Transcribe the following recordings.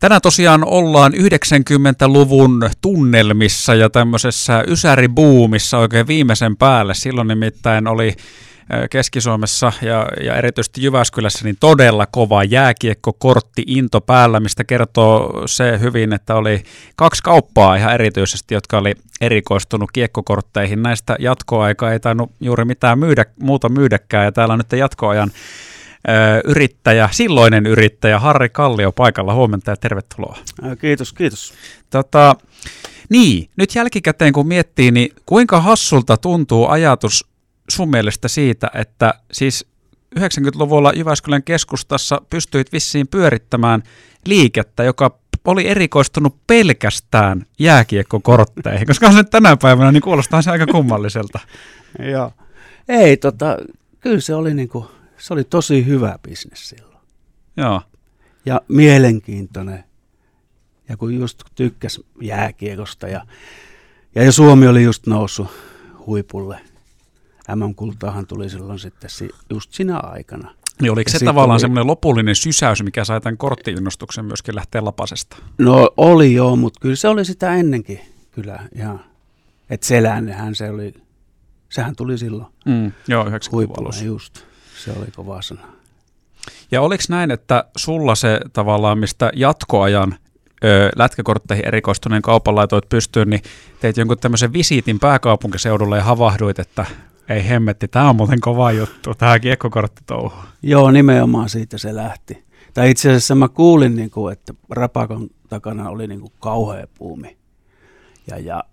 Tänään tosiaan ollaan 90-luvun tunnelmissa ja tämmöisessä ysäribuumissa oikein viimeisen päälle. Silloin nimittäin oli Keski-Suomessa ja, ja erityisesti Jyväskylässä niin todella kova jääkiekkokortti into päällä, mistä kertoo se hyvin, että oli kaksi kauppaa ihan erityisesti, jotka oli erikoistunut kiekkokortteihin. Näistä jatkoaika ei tainnut juuri mitään myydä, muuta myydäkään ja täällä nyt jatkoajan yrittäjä, silloinen yrittäjä Harri Kallio paikalla. Huomenta ja tervetuloa. Kiitos, kiitos. Tota, niin, nyt jälkikäteen kun miettii, niin kuinka hassulta tuntuu ajatus sun mielestä siitä, että siis 90-luvulla Jyväskylän keskustassa pystyit vissiin pyörittämään liikettä, joka oli erikoistunut pelkästään jääkiekkokortteihin, koska se tänä päivänä niin kuulostaa se aika kummalliselta. Joo. Ei, tota, kyllä se oli, niinku, se oli tosi hyvä bisnes silloin. Joo. Ja mielenkiintoinen. Ja kun just tykkäs jääkiekosta ja, ja Suomi oli just noussut huipulle – MM-kultaahan tuli silloin sitten just siinä aikana. Niin oliko ja se tavallaan oli... semmoinen lopullinen sysäys, mikä sai tämän korttiinnostuksen myöskin lähteä lapasesta? No oli joo, mutta kyllä se oli sitä ennenkin kyllä ihan. Että selännehän se oli, sehän tuli silloin. Mm, joo, 90 just, se oli kova sana. Ja oliko näin, että sulla se tavallaan, mistä jatkoajan ö, lätkäkortteihin erikoistuneen kaupan laitoit pystyyn, niin teit jonkun tämmöisen visiitin pääkaupunkiseudulle ja havahduit, että ei hemmetti, tämä on muuten kova juttu, tämä kiekkokorttitouhu. Joo, nimenomaan siitä se lähti. Tai itse asiassa mä kuulin, niin kuin, että Rapakon takana oli niin kuin kauhea puumi. Ja, ja,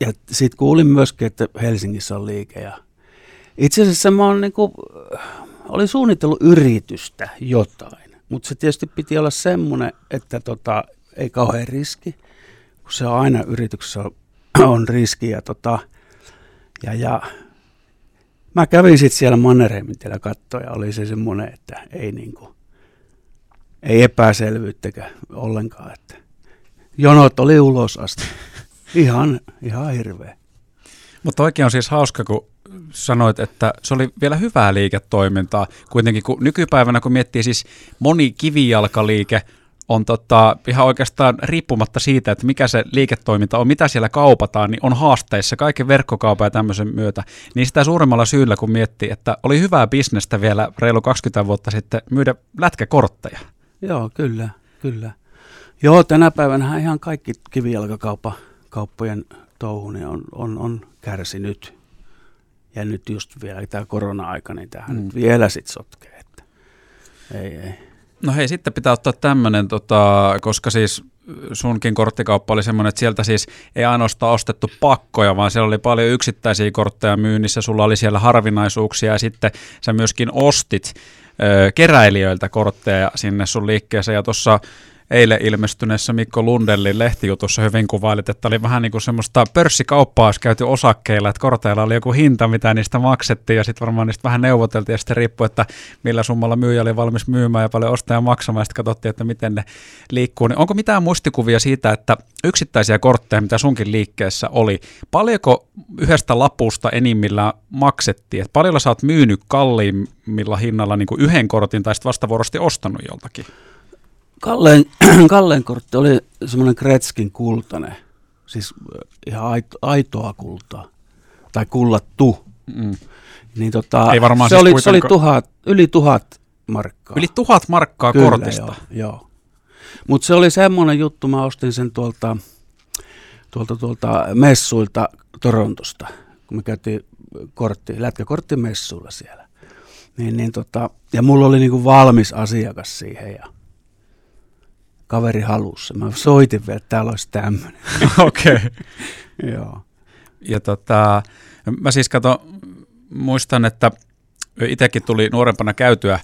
ja sitten kuulin myöskin, että Helsingissä on liike. Ja itse asiassa mä olen, niin kuin, olin suunnitellut yritystä jotain, mutta se tietysti piti olla semmoinen, että tota, ei kauhean riski, kun se on aina yrityksessä on, riski. Ja, tota, ja, ja mä kävin sitten siellä Mannerheimintiellä katsoa ja oli se semmoinen, että ei, niinku, ei epäselvyyttäkään ollenkaan. Että jonot oli ulos asti. Ihan, ihan hirveä. Mutta oikein on siis hauska, kun sanoit, että se oli vielä hyvää liiketoimintaa. Kuitenkin kun nykypäivänä, kun miettii siis moni kivijalkaliike – on tota, ihan oikeastaan riippumatta siitä, että mikä se liiketoiminta on, mitä siellä kaupataan, niin on haasteissa kaiken verkkokaupan ja tämmöisen myötä. Niin sitä suuremmalla syyllä, kun miettii, että oli hyvää bisnestä vielä reilu 20 vuotta sitten myydä lätkäkortteja. Joo, kyllä, kyllä. Joo, tänä päivänä ihan kaikki kivijalkakauppojen touhu niin on, on, on kärsinyt. Ja nyt just vielä tämä korona-aika, niin tähän mm. nyt vielä sitten sotkee. Että ei, ei. No hei, sitten pitää ottaa tämmöinen, tota, koska siis sunkin korttikauppa oli semmoinen, että sieltä siis ei ainoastaan ostettu pakkoja, vaan siellä oli paljon yksittäisiä kortteja myynnissä, sulla oli siellä harvinaisuuksia ja sitten sä myöskin ostit ö, keräilijöiltä kortteja sinne sun liikkeeseen ja tuossa eilen ilmestyneessä Mikko Lundellin lehtijutussa hyvin kuvailit, että oli vähän niin kuin semmoista pörssikauppaa olisi käyty osakkeilla, että korteilla oli joku hinta, mitä niistä maksettiin ja sitten varmaan niistä vähän neuvoteltiin ja sitten riippui, että millä summalla myyjä oli valmis myymään ja paljon ostaja maksamaan ja sitten katsottiin, että miten ne liikkuu. Niin onko mitään muistikuvia siitä, että yksittäisiä kortteja, mitä sunkin liikkeessä oli, paljonko yhdestä lapusta enimmillä maksettiin, että paljonko sä oot myynyt kalliimmilla hinnalla niin kuin yhden kortin tai sitten vastavuorosti ostanut joltakin? Kalleen, Kalleen kortti oli semmoinen Kretskin kultainen, siis ihan aito, aitoa kultaa, tai kullattu. Mm. Niin tota, Ei varmaan se, siis oli, se oli tuhat, yli tuhat markkaa. Yli tuhat markkaa Kyllä, kortista? Joo, joo. Mutta se oli semmoinen juttu, mä ostin sen tuolta, tuolta, tuolta messuilta Torontosta, kun me käytiin kortti, messuilla siellä. Niin, niin tota, ja mulla oli niinku valmis asiakas siihen ja kaveri halussa. Mä soitin vielä, että täällä olisi tämmöinen. Okei. Okay. Joo. Ja tota, mä siis kato, muistan, että itsekin tuli nuorempana käytyä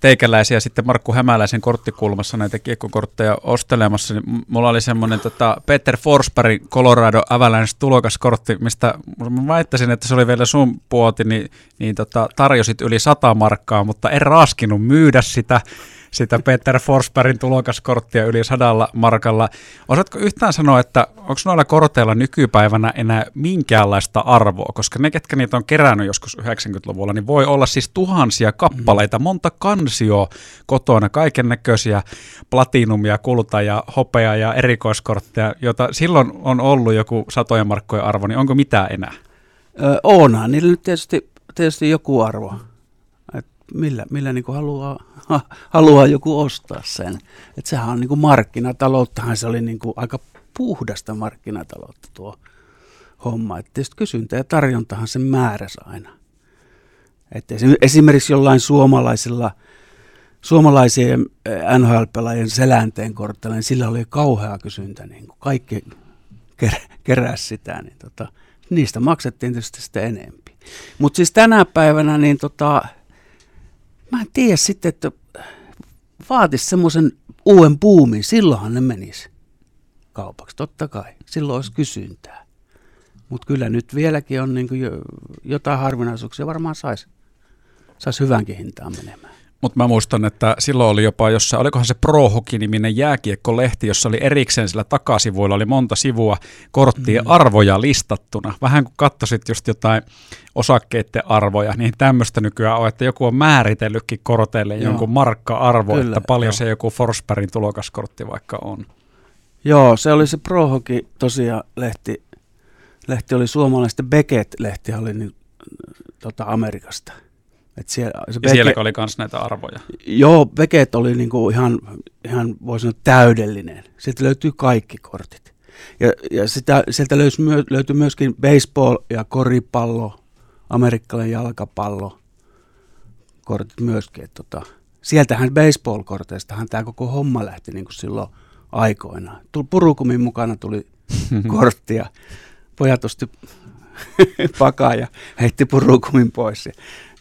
teikäläisiä sitten Markku Hämäläisen korttikulmassa näitä kiekkokortteja ostelemassa, niin mulla oli semmoinen tota Peter Forsbergin Colorado Avalanche tulokaskortti, mistä mä väittäisin, että se oli vielä sun puoti, niin, niin tota, tarjosit yli 100 markkaa, mutta en raskinut myydä sitä, sitä Peter Forsbergin tulokaskorttia yli sadalla markalla. Osaatko yhtään sanoa, että onko noilla korteilla nykypäivänä enää minkäänlaista arvoa, koska ne, ketkä niitä on kerännyt joskus 90-luvulla, niin voi olla siis tuhansia kappaleita, monta kansio kotona, kaiken näköisiä platinumia, kulta ja hopea ja erikoiskortteja, joita silloin on ollut joku satojen markkojen arvo, niin onko mitään enää? Öö, onhan niillä nyt tietysti, tietysti joku arvo. Millä millä niin haluaa, ha, haluaa joku ostaa sen. Et sehän on niin kuin markkinatalouttahan se oli niin kuin aika puhdasta markkinataloutta tuo homma. Et tietysti kysyntä ja tarjontahan sen määrässä aina. Et esimerkiksi jollain suomalaisilla – suomalaisien NHL-pelaajien selänteen kortteilla, niin sillä oli kauhea kysyntä. Niin kuin kaikki ker- keräsi sitä, niin tota, niistä maksettiin tietysti sitä enempi. Mutta siis tänä päivänä, niin tota, mä en tiedä sitten, että vaatisi semmoisen uuden puumin, silloinhan ne menisi kaupaksi, totta kai. Silloin olisi kysyntää. Mutta kyllä nyt vieläkin on niin jo, jotain harvinaisuuksia, varmaan saisi sais hyvänkin hintaan menemään. Mutta mä muistan, että silloin oli jopa jossain, olikohan se Pro Hockey-niminen jääkiekko-lehti, jossa oli erikseen sillä takasivuilla oli monta sivua korttien mm. arvoja listattuna. Vähän kuin katsoisit just jotain osakkeiden arvoja, niin tämmöistä nykyään on, että joku on määritellytkin korteille Joo. jonkun markka-arvo, Kyllä, että paljon jo. se joku Forsbergin tulokaskortti vaikka on. Joo, se oli se Pro Hockey tosiaan lehti. Lehti oli suomalainen, Beckett-lehti oli niin, tota Amerikasta – et siellä, se ja siellä oli myös näitä arvoja. Joo, Beckett oli niinku ihan, ihan voisi sanoa täydellinen. Sieltä löytyy kaikki kortit. Ja, ja sitä, sieltä löytyi, myö, löytyi myöskin baseball ja koripallo, amerikkalainen jalkapallo, kortit myöskin. Et tota, sieltähän baseball-korteistahan tämä koko homma lähti niin kuin silloin aikoinaan. Purukumin mukana tuli korttia. Pojat osti pakaa ja heitti purukumin pois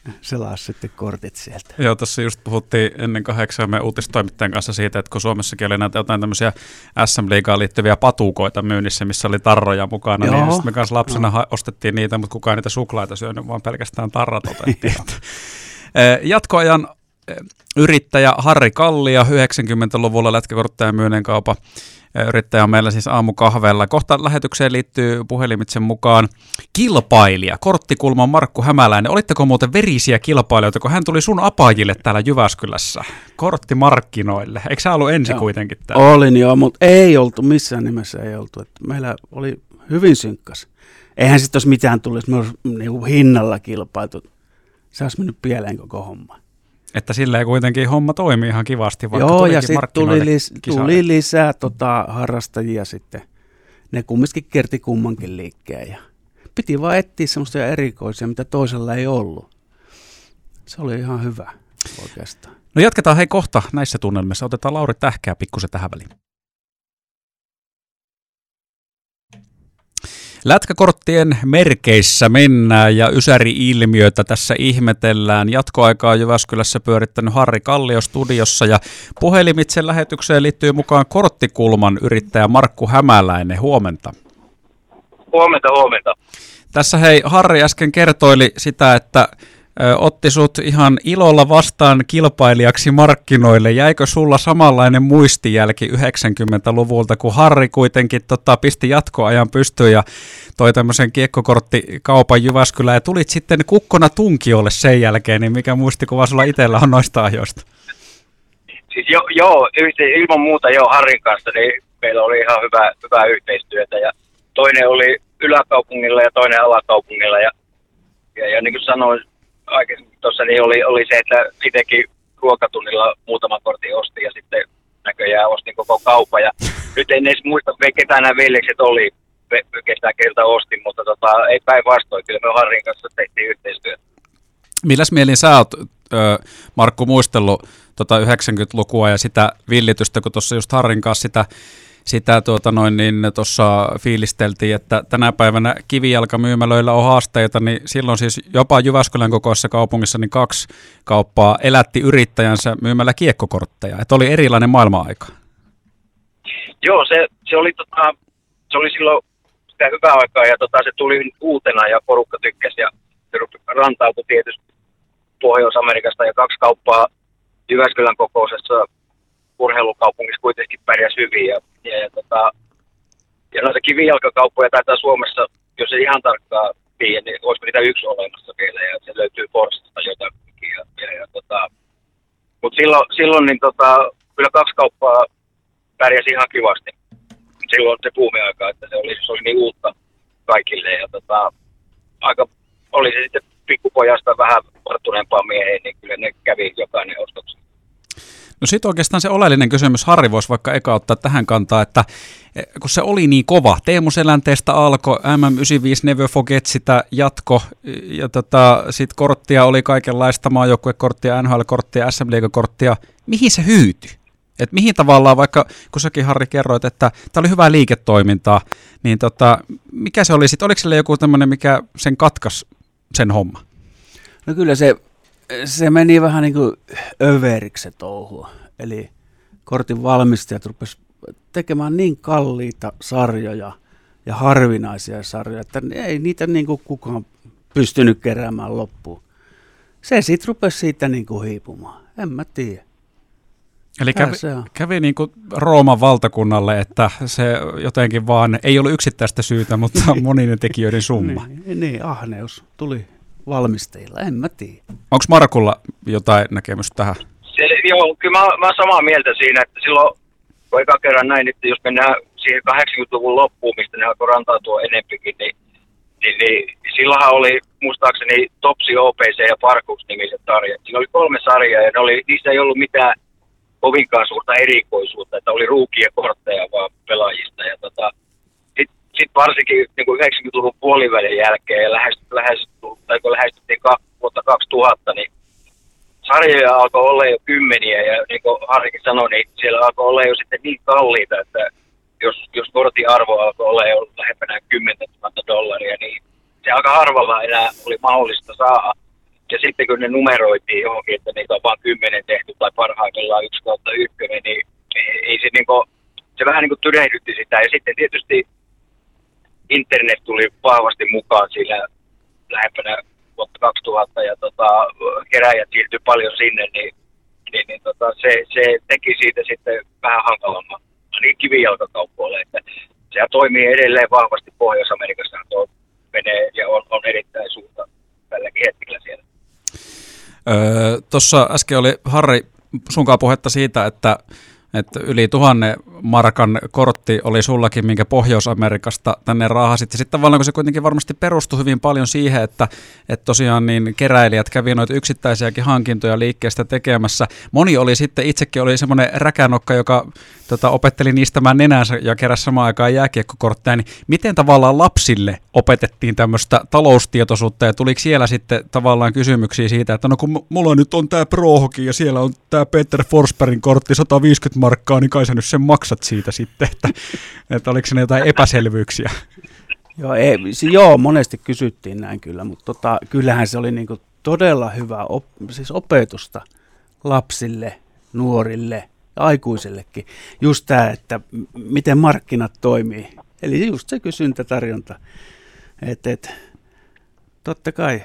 selaa sitten kortit sieltä. Joo, tässä just puhuttiin ennen kahdeksan me uutistoimittajan kanssa siitä, että kun Suomessakin oli näitä jotain tämmöisiä SM Liigaan liittyviä patukoita myynnissä, missä oli tarroja mukana, niin Joo. niin sitten me kanssa lapsena no. ostettiin niitä, mutta kukaan niitä suklaita syönyt, vaan pelkästään tarrat otettiin. Jatkoajan yrittäjä Harri Kallio 90-luvulla lätkäkortteja myyneen kaupan yrittäjä on meillä siis aamukahvella. Kohta lähetykseen liittyy puhelimitsen mukaan kilpailija, korttikulman Markku Hämäläinen. Olitteko muuten verisiä kilpailijoita, kun hän tuli sun apajille täällä Jyväskylässä korttimarkkinoille? Eikö sä ollut ensi joo. kuitenkin täällä? Olin joo, mutta ei oltu, missään nimessä ei oltu. Että meillä oli hyvin synkkas. Eihän sitten olisi mitään tullut, jos me olisi niin hinnalla kilpailtu. Se olisi mennyt pieleen koko homma. Että sillä kuitenkin homma toimi ihan kivasti, vaikka Joo, ja sitten tuli, lis, tuli lisää tota, harrastajia sitten. Ne kumminkin kerti kummankin liikkeen ja piti vaan etsiä semmoisia erikoisia, mitä toisella ei ollut. Se oli ihan hyvä oikeastaan. No jatketaan hei kohta näissä tunnelmissa. Otetaan Lauri Tähkää pikkusen tähän väliin. Lätkäkorttien merkeissä mennään ja Ysäri-ilmiötä tässä ihmetellään. Jatkoaikaa Jyväskylässä pyörittänyt Harri Kallio studiossa ja puhelimitse lähetykseen liittyy mukaan korttikulman yrittäjä Markku Hämäläinen. Huomenta. Huomenta, huomenta. Tässä hei, Harri äsken kertoili sitä, että otti sut ihan ilolla vastaan kilpailijaksi markkinoille. Jäikö sulla samanlainen muistijälki 90-luvulta, kun Harri kuitenkin tota, pisti jatkoajan pystyyn ja toi tämmöisen kiekkokorttikaupan Jyväskylään ja tulit sitten kukkona tunkiolle sen jälkeen, niin mikä muistikuva sulla itsellä on noista ajoista? Siis jo, joo, ilman muuta jo Harrin kanssa, niin meillä oli ihan hyvä, hyvää yhteistyötä ja toinen oli yläkaupungilla ja toinen alakaupungilla ja, ja, ja niin kuin sanoin, aikaisemmin tuossa niin oli, oli se, että itsekin ruokatunnilla muutama kortin ostin ja sitten näköjään ostin koko kaupan. Ja nyt en edes muista, ketä nämä veljekset oli, ketä keltä ostin, mutta tota, ei päinvastoin, kyllä me Harrin kanssa tehtiin yhteistyötä. Milläs mielin sä oot, Markku, muistellut tota 90-lukua ja sitä villitystä, kun tuossa just Harrin kanssa sitä sitä tuota noin, niin tuossa fiilisteltiin, että tänä päivänä kivijalkamyymälöillä on haasteita, niin silloin siis jopa Jyväskylän kokoisessa kaupungissa niin kaksi kauppaa elätti yrittäjänsä myymällä kiekkokortteja. Että oli erilainen maailma-aika. Joo, se, se, oli, tota, se oli silloin sitä hyvää aikaa ja tota, se tuli uutena ja porukka tykkäsi ja rantautui tietysti Pohjois-Amerikasta ja kaksi kauppaa Jyväskylän kokoisessa urheilukaupungissa kuitenkin pärjäs hyvin. Ja, ja, ja, tota, ja noita kivijalkakauppoja taitaa Suomessa, jos ei ihan tarkkaan tiedä, niin olisiko niitä yksi olemassa vielä ja se löytyy Forstasta jotakin. Ja, ja, ja, tota, Mutta silloin, silloin niin tota, kyllä kaksi kauppaa pärjäsi ihan kivasti. Silloin se puumiaika, että se oli, se oli niin uutta kaikille ja tota, aika oli se sitten pikkupojasta vähän varttuneempaa mieheen, niin kyllä ne kävi jokainen ostoksi. No sitten oikeastaan se oleellinen kysymys, Harri voisi vaikka eka ottaa tähän kantaa, että eh, kun se oli niin kova, Teemu Selänteestä alkoi, MM95 Never Forget sitä jatko, ja tota, sitten korttia oli kaikenlaista maajoukkuekorttia, NHL-korttia, SM korttia mihin se hyytyi? Et mihin tavallaan, vaikka kun säkin Harri kerroit, että tämä oli hyvää liiketoimintaa, niin tota, mikä se oli sitten? Oliko sille joku tämmöinen, mikä sen katkas sen homma? No kyllä se, se meni vähän niin kuin överiksi se touhua. Eli kortin valmistajat rupesivat tekemään niin kalliita sarjoja ja harvinaisia sarjoja, että ei niitä niin kuin kukaan pystynyt keräämään loppuun. Se sitten rupesi siitä niin kuin hiipumaan. En mä tiedä. Eli kävi, kävi niin kuin Rooman valtakunnalle, että se jotenkin vaan, ei ollut yksittäistä syytä, mutta moninen tekijöiden summa. niin, niin, ahneus tuli valmistajilla, en mä tiedä. Onko Markulla jotain näkemystä tähän? Se, joo, kyllä mä, mä samaa mieltä siinä, että silloin kun eka kerran näin, että jos mennään siihen 80-luvun loppuun, mistä ne alkoi rantautua enempikin, niin, niin, niin silloinhan oli muistaakseni Topsi, OPC ja Parkus nimiset sarjat. Siinä oli kolme sarjaa ja ne oli, niissä ei ollut mitään kovinkaan suurta erikoisuutta, että oli ruukia kortteja vaan pelaajista. Ja tota, sitten sit varsinkin niin kuin 90-luvun puolivälin jälkeen lähes, lähes, tai kun lähestyttiin vuotta 2000, niin sarjoja alkoi olla jo kymmeniä ja niin kuin Harrikin sanoi, niin siellä alkoi olla jo sitten niin kalliita, että jos, jos kortin arvo alkoi olla jo lähempänä 10 000 dollaria, niin se aika harvalla enää oli mahdollista saada ja sitten kun ne numeroitiin johonkin, että niitä on vain kymmenen tehty tai parhaimmillaan yksi kautta ykkönen, niin ei se, niin kuin, se vähän niin kuin tyrehdytti sitä. Ja sitten tietysti internet tuli vahvasti mukaan sillä lähempänä vuotta 2000 ja tota, keräjät siirtyi paljon sinne, niin, niin, niin tota, se, se teki siitä sitten vähän hankalamman niin kivijalkakauppoille, että sehän toimii edelleen vahvasti Pohjois-Amerikassa, tuo menee ja on, on erittäin suurta tälläkin hetkellä siellä. Öö, Tuossa äsken oli Harri sunkaan puhetta siitä, että että yli tuhannen markan kortti oli sullakin, minkä Pohjois-Amerikasta tänne raahasit. Ja sitten tavallaan kun se kuitenkin varmasti perustui hyvin paljon siihen, että, että tosiaan niin keräilijät kävi noita yksittäisiäkin hankintoja liikkeestä tekemässä. Moni oli sitten, itsekin oli semmoinen räkänokka, joka tota, opetteli niistämään nenänsä ja keräsi samaan aikaan jääkiekkokortteja. Niin miten tavallaan lapsille opetettiin tämmöistä taloustietoisuutta ja tuliko siellä sitten tavallaan kysymyksiä siitä, että no kun mulla nyt on tämä Prohoki ja siellä on tämä Peter Forsbergin kortti 150 markkaa, niin kai sä nyt sen maksat siitä sitten, että, että oliko ne jotain epäselvyyksiä? Joo, ei, joo, monesti kysyttiin näin kyllä, mutta tota, kyllähän se oli niinku todella hyvä op, siis opetusta lapsille, nuorille ja aikuisillekin. Just tämä, että miten markkinat toimii. Eli just se kysyntätarjonta. Että et, totta kai,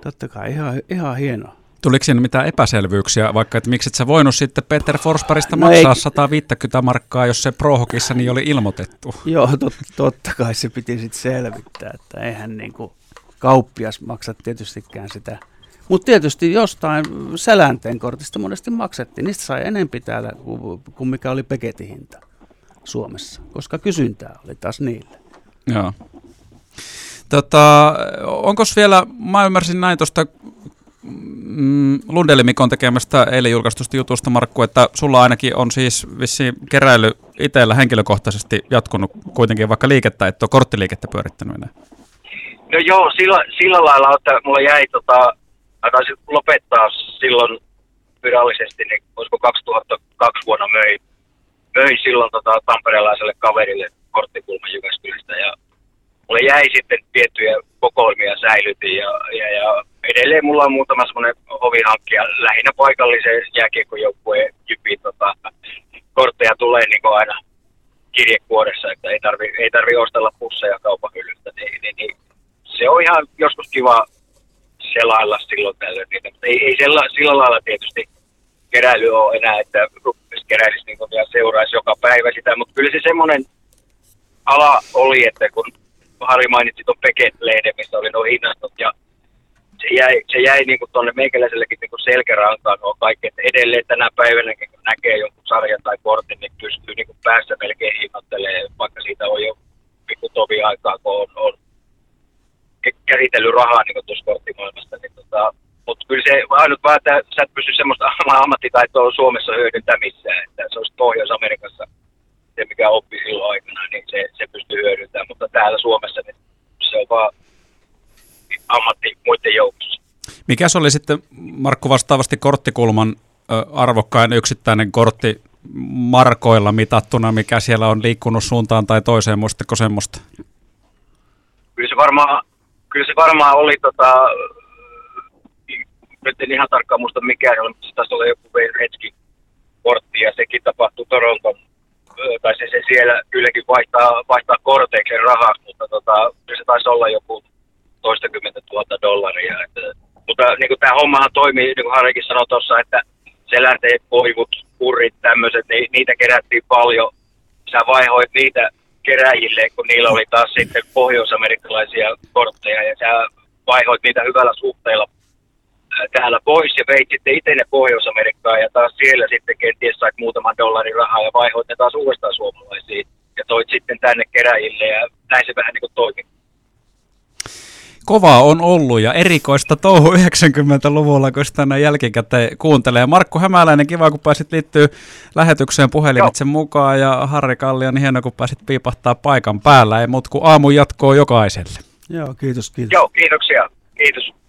totta kai ihan, ihan hienoa. Tuliko siinä mitään epäselvyyksiä, vaikka että miksi et sä voinut sitten Peter Forsbergista no maksaa ei. 150 markkaa, jos se Prohokissa niin oli ilmoitettu? Joo, tot, totta kai se piti sitten selvittää, että eihän niin kuin kauppias maksa tietystikään sitä. Mutta tietysti jostain selänteen kortista monesti maksettiin. Niistä sai enempi täällä kuin mikä oli peketin hinta Suomessa, koska kysyntää oli taas niille. Joo. Tota, onko vielä, mä ymmärsin näin tuosta mm, Lundeli Mikon tekemästä eilen julkaistusta jutusta, Markku, että sulla ainakin on siis vissi keräily itsellä henkilökohtaisesti jatkunut kuitenkin vaikka liikettä, että on korttiliikettä pyörittänyt enää. No joo, sillä, sillä lailla, että mulla jäi tota, taisin lopettaa silloin virallisesti, niin olisiko 2002 vuonna möi, möi silloin tota, tamperelaiselle kaverille korttikulman Jyväskylästä ja mulle jäi sitten tiettyjä kokoelmia säilytin ja, ja, ja edelleen mulla on muutama semmoinen hovihankkija, lähinnä paikallisen jääkiekkojoukkueen jypiin tota, kortteja tulee niin kuin aina kirjekuoressa, että ei tarvi, ei tarvi ostella pusseja kaupan hyllystä, niin, niin, niin, se on ihan joskus kiva selailla silloin tällöin niitä, mutta ei, ei sella, sillä lailla tietysti keräily ole enää, että keräilisi niin ja seuraisi joka päivä sitä, mutta kyllä se semmoinen ala oli, että kun Harri mainitsi tuon Peket-lehden, missä oli nuo hinnastot ja se jäi, se jäi niin kuin tuonne meikäläisellekin niin kuin selkärankaan nuo kaikki, että edelleen tänä päivänä kun näkee jonkun sarjan tai kortin, niin pystyy niin kuin päässä melkein hinnoittelemaan, vaikka siitä on jo pikku tovi aikaa, kun on, on käsitellyt rahaa niin tuossa korttimaailmasta, niin tota, mutta kyllä se ainut vaan, että sä et pysty semmoista ammattitaitoa Suomessa hyödyntämään missään, että se olisi Pohjois-Amerikassa se, mikä oppi silloin aikana, niin se, se pystyy hyödyntämään, mutta täällä Suomessa niin se on vaan ammatti muiden joukossa. Mikä se oli sitten, Markku, vastaavasti korttikulman arvokkain yksittäinen kortti markoilla mitattuna, mikä siellä on liikkunut suuntaan tai toiseen, muistatteko semmoista? Kyllä se varmaan, kyllä se varmaan oli, tota, nyt en ihan tarkkaan muista mikä oli, mutta se taisi olla joku Gretzky kortti ja sekin tapahtui Toronton, tai se, se siellä kylläkin vaihtaa, vaihtaa korteiksi rahaa, mutta tota, se taisi olla joku toistakymmentä tuhatta dollaria. Että, mutta niin kuin tämä hommahan toimii, niin kuin Harrikin sanoi tuossa, että selänteet, koivut, kurrit, tämmöiset, niin niitä kerättiin paljon. Sä vaihoit niitä keräjille, kun niillä oli taas sitten pohjoisamerikkalaisia kortteja, ja sä vaihoit niitä hyvällä suhteella täällä pois ja veit sitten itse ne Pohjois-Amerikkaan ja taas siellä sitten kenties sait muutaman dollarin rahaa ja vaihoit ne taas uudestaan suomalaisiin ja toit sitten tänne keräjille ja näin se vähän niin kuin toimi kovaa on ollut ja erikoista touhu 90-luvulla, kun sitä näin jälkikäteen kuuntelee. Markku Hämäläinen, kiva kun pääsit liittyä lähetykseen puhelimitse mukaan ja Harri Kallion, niin hieno kun pääsit piipahtaa paikan päällä. Ei mut kun aamu jatkoo jokaiselle. Joo, kiitos, kiitos. Joo, kiitoksia. Kiitos.